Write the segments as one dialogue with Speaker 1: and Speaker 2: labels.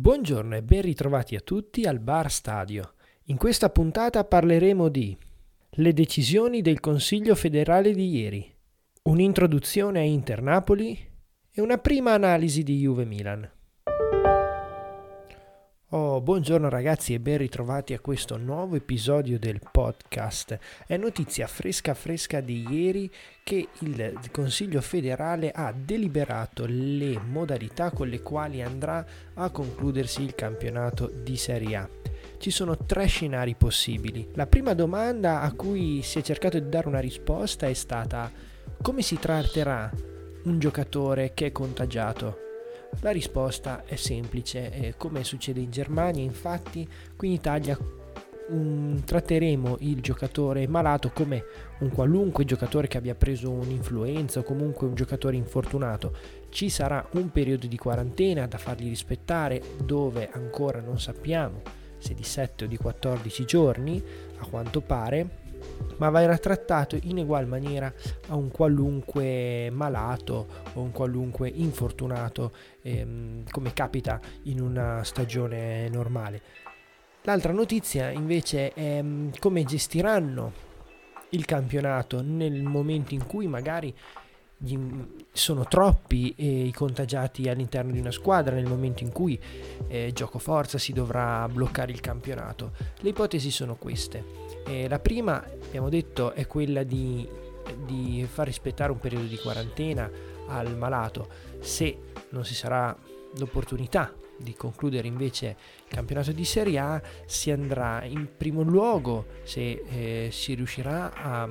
Speaker 1: Buongiorno e ben ritrovati a tutti al Bar Stadio. In questa puntata parleremo di le decisioni del Consiglio federale di ieri, un'introduzione a Inter Napoli e una prima analisi di Juve Milan. Oh, buongiorno ragazzi e ben ritrovati a questo nuovo episodio del podcast. È notizia fresca fresca di ieri che il Consiglio federale ha deliberato le modalità con le quali andrà a concludersi il campionato di Serie A. Ci sono tre scenari possibili. La prima domanda a cui si è cercato di dare una risposta è stata come si tratterà un giocatore che è contagiato? La risposta è semplice, eh, come succede in Germania, infatti qui in Italia um, tratteremo il giocatore malato come un qualunque giocatore che abbia preso un'influenza o comunque un giocatore infortunato. Ci sarà un periodo di quarantena da fargli rispettare dove ancora non sappiamo se di 7 o di 14 giorni, a quanto pare, ma verrà trattato in ugual maniera a un qualunque malato o un qualunque infortunato ehm, come capita in una stagione normale. L'altra notizia invece è mm, come gestiranno il campionato nel momento in cui magari sono troppi i contagiati all'interno di una squadra nel momento in cui eh, gioco forza si dovrà bloccare il campionato. Le ipotesi sono queste. Eh, la prima, abbiamo detto, è quella di, di far rispettare un periodo di quarantena al malato. Se non si sarà l'opportunità di concludere invece il campionato di Serie A, si andrà in primo luogo, se eh, si riuscirà a, a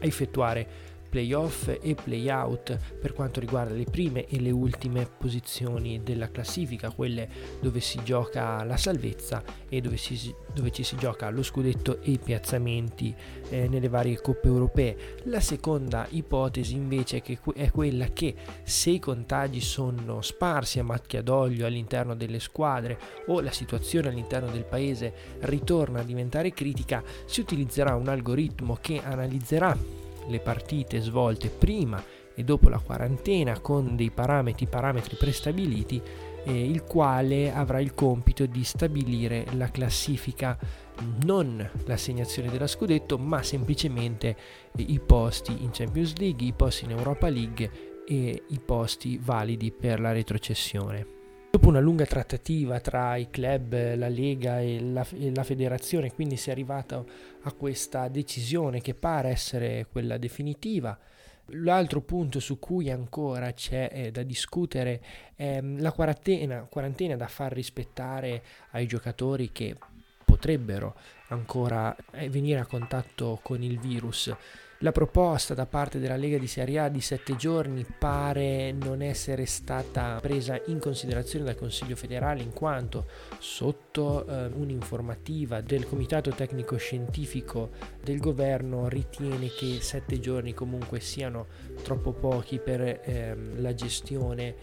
Speaker 1: effettuare playoff e playout per quanto riguarda le prime e le ultime posizioni della classifica, quelle dove si gioca la salvezza e dove, si, dove ci si gioca lo scudetto e i piazzamenti eh, nelle varie coppe europee. La seconda ipotesi invece è quella che se i contagi sono sparsi a macchia d'olio all'interno delle squadre o la situazione all'interno del paese ritorna a diventare critica, si utilizzerà un algoritmo che analizzerà le partite svolte prima e dopo la quarantena con dei parametri, parametri prestabiliti, eh, il quale avrà il compito di stabilire la classifica, non l'assegnazione della scudetto, ma semplicemente eh, i posti in Champions League, i posti in Europa League e i posti validi per la retrocessione. Dopo una lunga trattativa tra i club, la Lega e la, e la, federazione, quindi si è arrivato a questa decisione che pare essere quella definitiva. L'altro punto su cui ancora c'è eh, da discutere è mm, la quarantena, quarantena da far rispettare ai giocatori che potrebbero ancora eh, venire a contatto con il virus. La proposta da parte della Lega di Serie A di sette giorni pare non essere stata presa in considerazione dal Consiglio federale in quanto sotto eh, un'informativa del Comitato Tecnico Scientifico del governo ritiene che sette giorni comunque siano troppo pochi per eh, la gestione eh,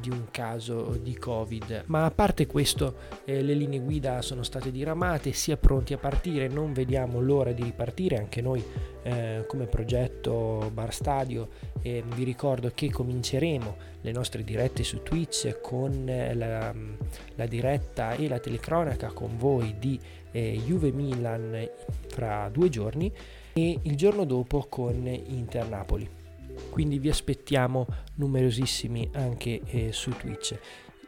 Speaker 1: di un caso di Covid. Ma a parte questo eh, le linee guida sono state diramate, si è pronti a partire, non vediamo l'ora di ripartire, anche noi eh, come progetto Bar Stadio e vi ricordo che cominceremo le nostre dirette su Twitch con eh, la, la diretta e la telecronaca con voi di eh, Juve Milan fra due giorni e il giorno dopo con Inter Napoli. Quindi vi aspettiamo numerosissimi anche eh, su Twitch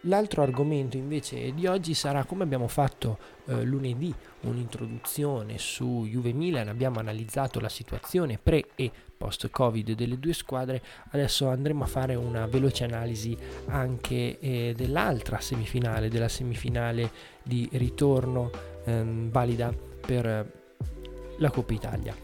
Speaker 1: L'altro argomento invece di oggi sarà come abbiamo fatto eh, lunedì un'introduzione su Juve Milan, abbiamo analizzato la situazione pre e post Covid delle due squadre, adesso andremo a fare una veloce analisi anche eh, dell'altra semifinale, della semifinale di ritorno ehm, valida per la Coppa Italia.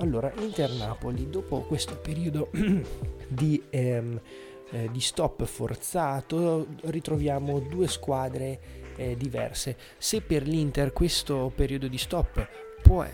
Speaker 1: Allora, Inter Napoli, dopo questo periodo di ehm, eh, di stop forzato ritroviamo due squadre eh, diverse. Se per l'Inter questo periodo di stop può eh,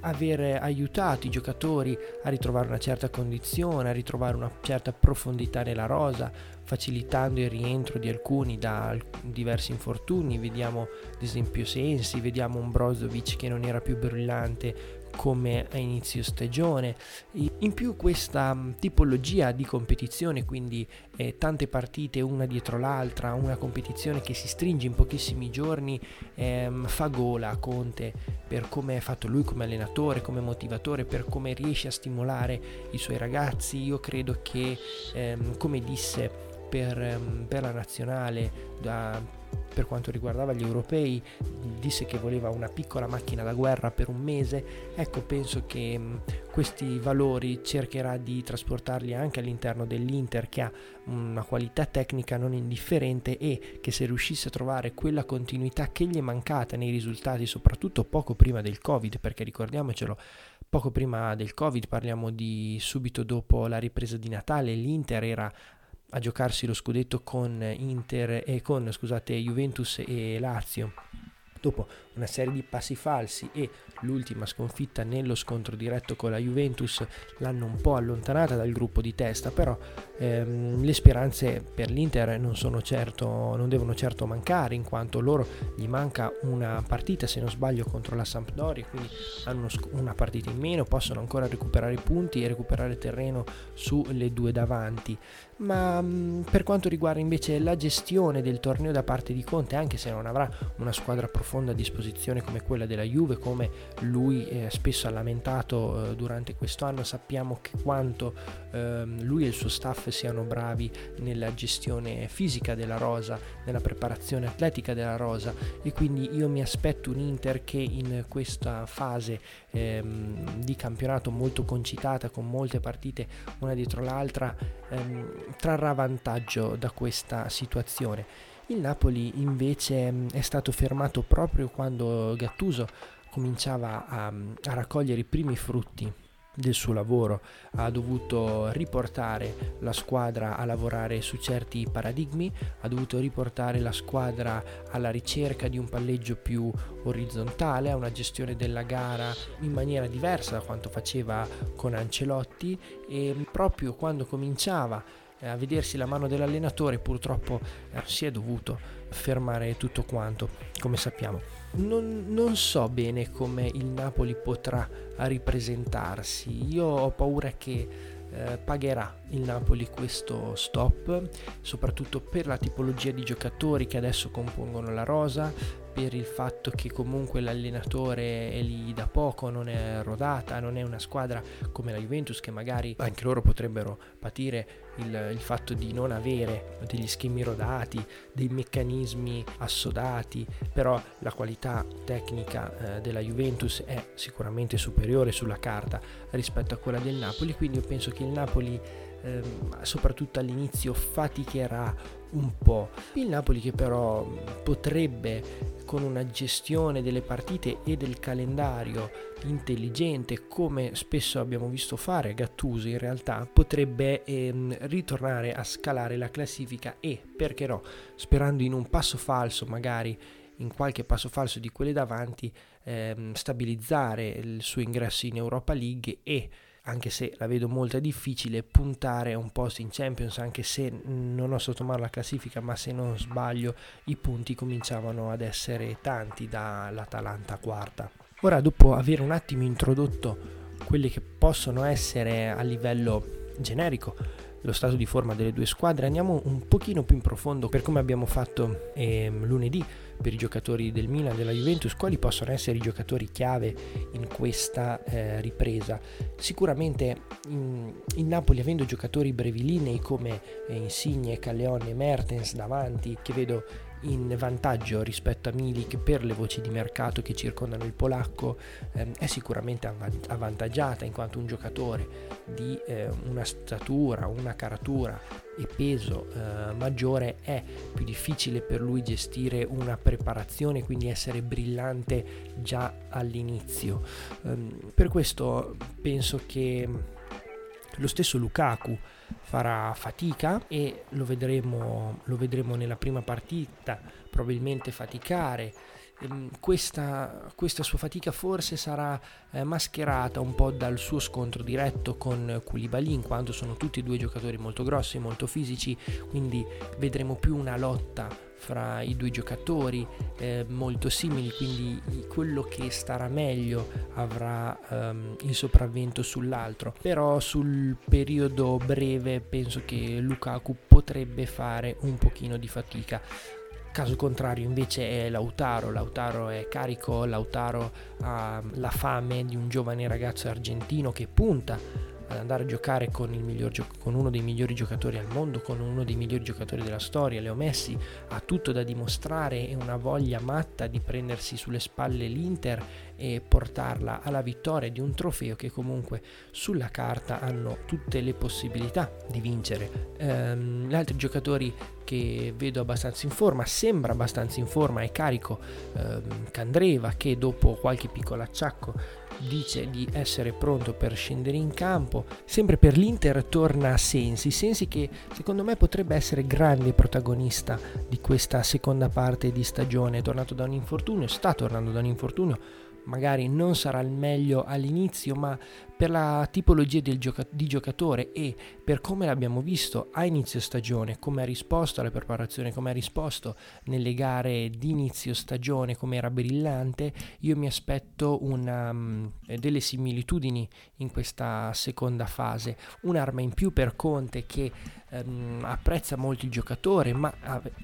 Speaker 1: aver aiutato i giocatori a ritrovare una certa condizione, a ritrovare una certa profondità nella rosa, facilitando il rientro di alcuni da diversi infortuni. Vediamo ad esempio Sensi, vediamo un Brozovic che non era più brillante come a inizio stagione. In più questa mm, tipologia di competizione, quindi eh, tante partite una dietro l'altra, una competizione che si stringe in pochissimi giorni, ehm, fa gola a Conte per come è fatto lui come allenatore, come motivatore, per come riesce a stimolare i suoi ragazzi. Io credo che, ehm, come disse per, ehm, per la nazionale, da per quanto riguardava gli europei disse che voleva una piccola macchina da guerra per un mese. Ecco penso che mh, questi valori cercherà di trasportarli anche all'interno dell'Inter che ha una qualità tecnica non indifferente e che se riuscisse a trovare quella continuità che gli è mancata nei risultati soprattutto poco prima del covid perché ricordiamocelo poco prima del covid parliamo di subito dopo la ripresa di Natale l'Inter era a giocarsi lo scudetto con Inter e con scusate, Juventus e Lazio. Dopo una serie di passi falsi e l'ultima sconfitta nello scontro diretto con la Juventus l'hanno un po' allontanata dal gruppo di testa, però ehm, le speranze per l'Inter non, certo, non devono certo mancare, in quanto loro gli manca una partita, se non sbaglio, contro la Sampdoria, quindi hanno una partita in meno, possono ancora recuperare punti e recuperare terreno sulle due davanti. Ma mh, per quanto riguarda invece la gestione del torneo da parte di Conte, anche se non avrà una squadra profonda disposizione come quella della Juve, come lui eh, spesso ha lamentato eh, durante questo anno, sappiamo che quanto eh, lui e il suo staff siano bravi nella gestione fisica della rosa, nella preparazione atletica della rosa e quindi io mi aspetto un Inter che in questa fase ehm, di campionato molto concitata con molte partite una dietro l'altra ehm, trarrà vantaggio da questa situazione. Il Napoli invece mm, è stato fermato proprio quando Gattuso cominciava a, a raccogliere i primi frutti del suo lavoro, ha dovuto riportare la squadra a lavorare su certi paradigmi, ha dovuto riportare la squadra alla ricerca di un palleggio più orizzontale, a una gestione della gara in maniera diversa da quanto faceva con Ancelotti e proprio quando cominciava a vedersi la mano dell'allenatore purtroppo eh, si è dovuto fermare tutto quanto, come sappiamo. Non, non, so bene come il Napoli potrà ripresentarsi. Io ho paura che eh, pagherà il Napoli questo stop, soprattutto per la tipologia di giocatori che adesso compongono la rosa, per il fatto che comunque l'allenatore è lì da poco, non è rodata, non è una squadra come la Juventus che magari anche loro potrebbero patire il, il fatto di non avere degli schemi rodati, dei meccanismi assodati, però la qualità tecnica eh, della Juventus è sicuramente superiore sulla carta rispetto a quella del Napoli, quindi io penso che il Napoli ehm, soprattutto all'inizio faticherà un po'. Il Napoli che però potrebbe con una gestione delle partite e del calendario intelligente come spesso abbiamo visto fare Gattuso in realtà potrebbe ehm, ritornare a scalare la classifica e perché no sperando in un passo falso magari in qualche passo falso di quelle davanti ehm, stabilizzare il suo ingresso in Europa League e anche se la vedo molto difficile, puntare un posto in Champions, anche se non ho sotto mano la classifica, ma se non sbaglio i punti cominciavano ad essere tanti dall'Atalanta quarta. Ora, dopo aver un attimo introdotto quelli che possono essere a livello generico lo stato di forma delle due squadre, andiamo un pochino più in profondo per come abbiamo fatto eh, lunedì per i giocatori del Milan, della Juventus, quali possono essere i giocatori chiave in questa eh, ripresa. Sicuramente in, in, Napoli avendo giocatori brevilinei come eh, Insigne, Calleone e Mertens davanti, che vedo in vantaggio rispetto a Milik per le voci di mercato che circondano il polacco ehm, è sicuramente avvantaggiata in quanto un giocatore di eh, una statura, una caratura e peso eh, maggiore è più difficile per lui gestire una preparazione quindi essere brillante già all'inizio. Um, per questo penso che lo stesso Lukaku farà fatica e lo vedremo, lo vedremo nella prima partita probabilmente faticare. Ehm, questa, questa, sua fatica forse sarà eh, mascherata un po' dal suo scontro diretto con Koulibaly in quanto sono tutti e due giocatori molto grossi, molto fisici, quindi vedremo più una lotta fra i due giocatori eh, molto simili, quindi quello che starà meglio avrà um, il sopravvento sull'altro. Però sul periodo breve penso che Lukaku potrebbe fare un pochino di fatica. Caso contrario invece è Lautaro, Lautaro è carico, Lautaro ha la fame di un giovane ragazzo argentino che punta ad andare a giocare con, gio- con, uno dei migliori giocatori al mondo, con uno dei migliori giocatori della storia, Leo Messi, ha tutto da dimostrare e una voglia matta di prendersi sulle spalle l'Inter e portarla alla vittoria di un trofeo che comunque sulla carta hanno tutte le possibilità di vincere. Ehm, gli altri giocatori che vedo abbastanza in forma, sembra abbastanza in forma e carico ehm, Candreva che dopo qualche piccolo acciacco dice di essere pronto per scendere in campo. Sempre per l'Inter torna Sensi, Sensi che secondo me potrebbe essere grande protagonista di questa seconda parte di stagione, è tornato da un infortunio, sta tornando da un infortunio magari non sarà il meglio all'inizio, ma per la tipologia gioca- di giocatore e per come l'abbiamo visto a inizio stagione, come ha risposto alla preparazione, come ha risposto nelle gare di inizio stagione, come era brillante, io mi aspetto una, um, delle similitudini in questa seconda fase. Un'arma in più per Conte che um, apprezza molto il giocatore, ma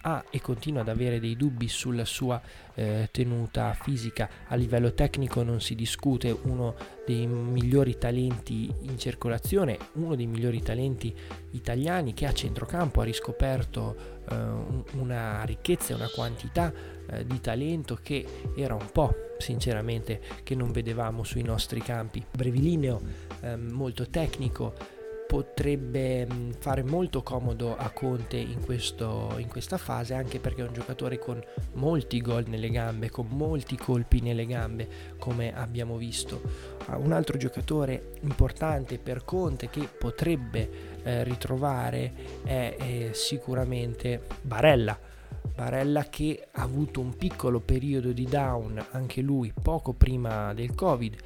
Speaker 1: ha, e continua ad avere dei dubbi sulla sua eh, tenuta fisica. A livello tecnico non si discute, uno dei migliori talenti in circolazione, uno dei migliori talenti italiani che a centrocampo ha riscoperto eh, una ricchezza e una quantità eh, di talento che era un po' sinceramente che non vedevamo sui nostri campi. Brevilineo, eh, molto tecnico, potrebbe mm, fare molto comodo a Conte in, questo, in, questa fase anche perché è un giocatore con molti gol nelle gambe, con molti colpi nelle gambe come abbiamo visto. Un altro giocatore importante per Conte che potrebbe eh, ritrovare è, è sicuramente Barella. Barella che ha avuto un piccolo periodo di down anche lui poco prima del Covid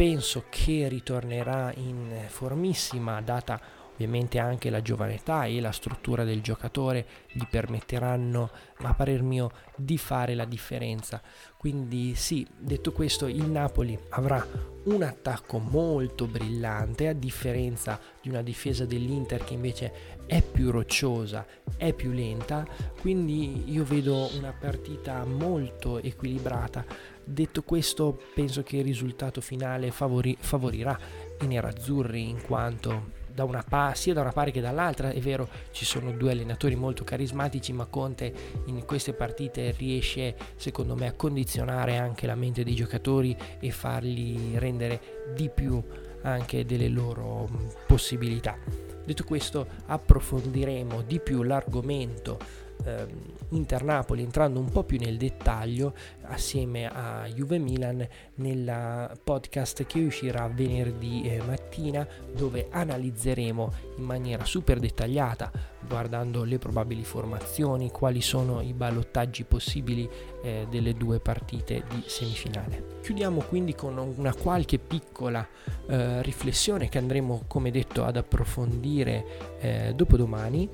Speaker 1: penso che ritornerà in formissima data ovviamente anche la giovane età e la struttura del giocatore gli permetteranno a parer mio di fare la differenza. Quindi sì detto questo il Napoli avrà un attacco molto brillante a differenza di una difesa dell'Inter che invece è più rocciosa è più lenta. Quindi io vedo una partita molto equilibrata Detto questo, penso che il risultato finale favori- favorirà i nerazzurri in quanto da una pa- sia da una parte che dall'altra, è vero, ci sono due allenatori molto carismatici, ma Conte in queste partite riesce, secondo me, a condizionare anche la mente dei giocatori e farli rendere di più anche delle loro possibilità. Detto questo, approfondiremo di più l'argomento eh, Inter-Napoli entrando un po' più nel dettaglio assieme a Juve Milan nella podcast che uscirà venerdì eh, mattina dove analizzeremo in maniera super dettagliata guardando le probabili formazioni quali sono i ballottaggi possibili eh, delle due partite di semifinale. Chiudiamo quindi con una qualche piccola eh, riflessione che andremo come detto ad approfondire eh, dopodomani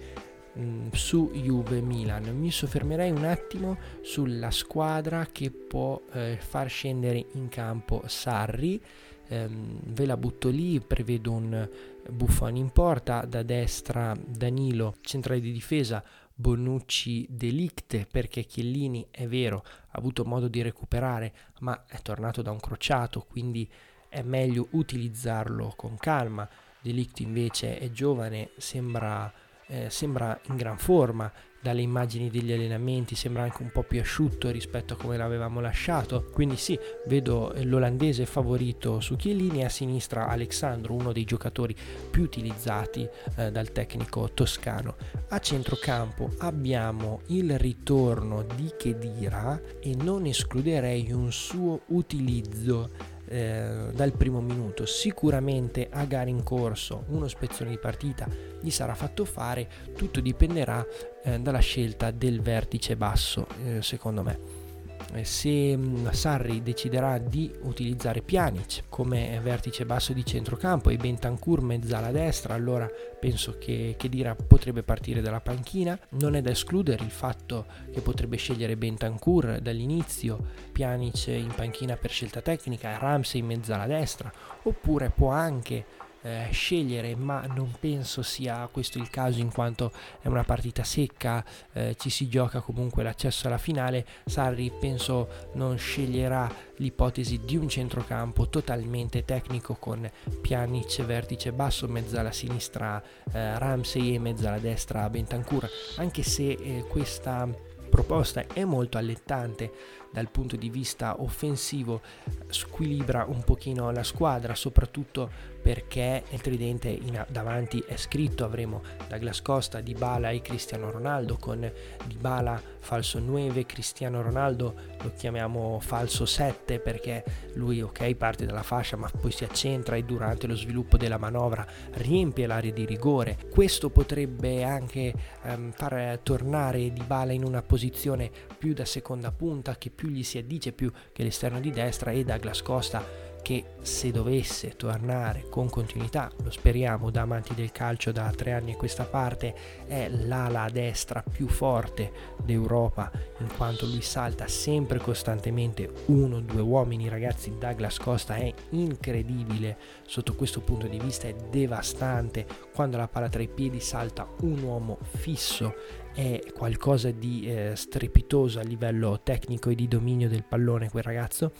Speaker 1: Mm, su Juve Milan. Mi soffermerei un attimo sulla squadra che può eh, far scendere in campo Sarri. Ehm, ve la butto lì, prevedo un Buffon in porta, da destra Danilo, centrale di difesa, Bonucci Delicte perché Chiellini è vero ha avuto modo di recuperare ma è tornato da un crociato quindi è meglio utilizzarlo con calma Delicte invece è giovane sembra eh, sembra in gran forma dalle immagini degli allenamenti, sembra anche un po' più asciutto rispetto a come l'avevamo lasciato. Quindi sì, vedo l'olandese favorito su Chiellini a sinistra Alexandro, uno dei giocatori più utilizzati eh, dal tecnico toscano. A centrocampo abbiamo il ritorno di Chedira e non escluderei un suo utilizzo eh, dal primo minuto. Sicuramente a gara in corso uno spezzone di partita gli sarà fatto fare, tutto dipenderà eh, dalla scelta del vertice basso, eh, secondo me. Eh, se mm, Sarri deciderà di utilizzare Pjanic come vertice basso di centrocampo e Bentancur mezzala destra, allora penso che, che Dira potrebbe partire dalla panchina. Non è da escludere il fatto che potrebbe scegliere Bentancur dall'inizio, Pjanic in panchina per scelta tecnica Ramsey in mezzala destra, oppure può anche eh, scegliere, ma non penso sia questo il caso in quanto è una partita secca, eh, ci si gioca comunque l'accesso alla finale. Sarri penso non sceglierà l'ipotesi di un centrocampo totalmente tecnico con Pjanic vertice basso, mezza alla sinistra eh, Ramsey e mezza alla destra Bentancur, anche se eh, questa proposta è molto allettante dal punto di vista offensivo, squilibra un pochino la squadra, soprattutto perché il tridente in, davanti è scritto, avremo Douglas Costa, Dybala e Cristiano Ronaldo con Dybala falso 9, Cristiano Ronaldo lo chiamiamo falso 7 perché lui ok parte dalla fascia ma poi si accentra e durante lo sviluppo della manovra riempie l'area di rigore. Questo potrebbe anche um, far tornare Dybala in una posizione più da seconda punta che più gli si addice più che l'esterno di destra e Douglas Costa che se dovesse tornare con continuità, lo speriamo da amanti del calcio da tre anni a questa parte, è l'ala destra più forte d'Europa, in quanto lui salta sempre costantemente uno o due uomini, ragazzi, Douglas Costa è incredibile sotto questo punto di vista, è devastante, quando la palla tra i piedi salta un uomo fisso è qualcosa di eh, strepitoso a livello tecnico e di dominio del pallone quel ragazzo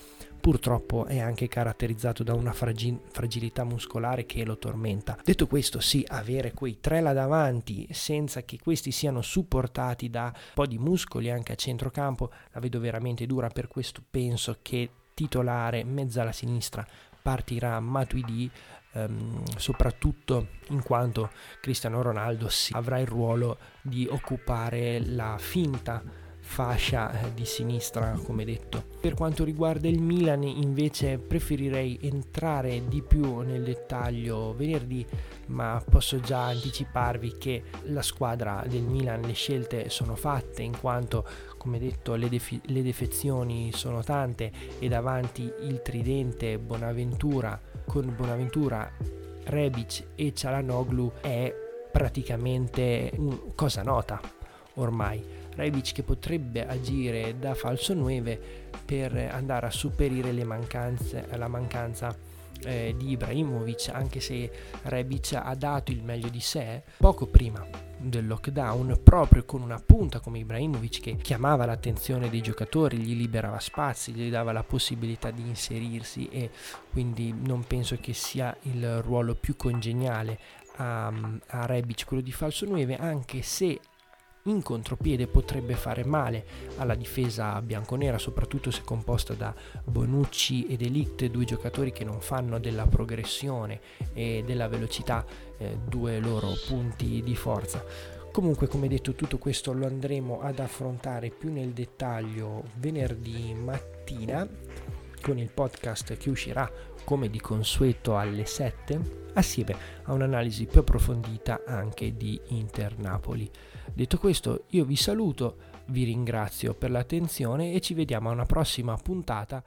Speaker 1: purtroppo è anche caratterizzato da una fragi- fragilità muscolare che lo tormenta. Detto questo sì avere quei tre là davanti senza che questi siano supportati da un po' di muscoli anche a centrocampo la vedo veramente dura. Per questo penso che titolare mezza alla sinistra partirà Matuidi ehm, soprattutto in quanto Cristiano Ronaldo sì, avrà il ruolo di occupare la finta fascia eh, di sinistra come detto per quanto riguarda il Milan invece preferirei entrare di più nel dettaglio venerdì ma posso già anticiparvi che la squadra del Milan le scelte sono fatte in quanto come detto le, defi- le defezioni sono tante e davanti il tridente Bonaventura con Bonaventura, Rebic e Cialanoglu è praticamente cosa nota ormai. Rebic che potrebbe agire da falso 9 per andare a superire le mancanze, la mancanza eh, di Ibrahimovic, anche se Rebic ha dato il meglio di sé poco prima del lockdown proprio con una punta come Ibrahimovic che chiamava l'attenzione dei giocatori, gli liberava spazi, gli dava la possibilità di inserirsi e quindi non penso che sia il ruolo più congeniale a, a Rebic quello di falso 9 anche se in contropiede potrebbe fare male alla difesa bianconera, soprattutto se composta da Bonucci ed Elite, due giocatori che non fanno della progressione e della velocità eh, due loro punti di forza. Comunque, come detto, tutto questo lo andremo ad affrontare più nel dettaglio venerdì mattina con il podcast che uscirà come di consueto alle 7 assieme a un'analisi più approfondita anche di Inter Napoli. Detto questo, io vi saluto, vi ringrazio per l'attenzione e ci vediamo a una prossima puntata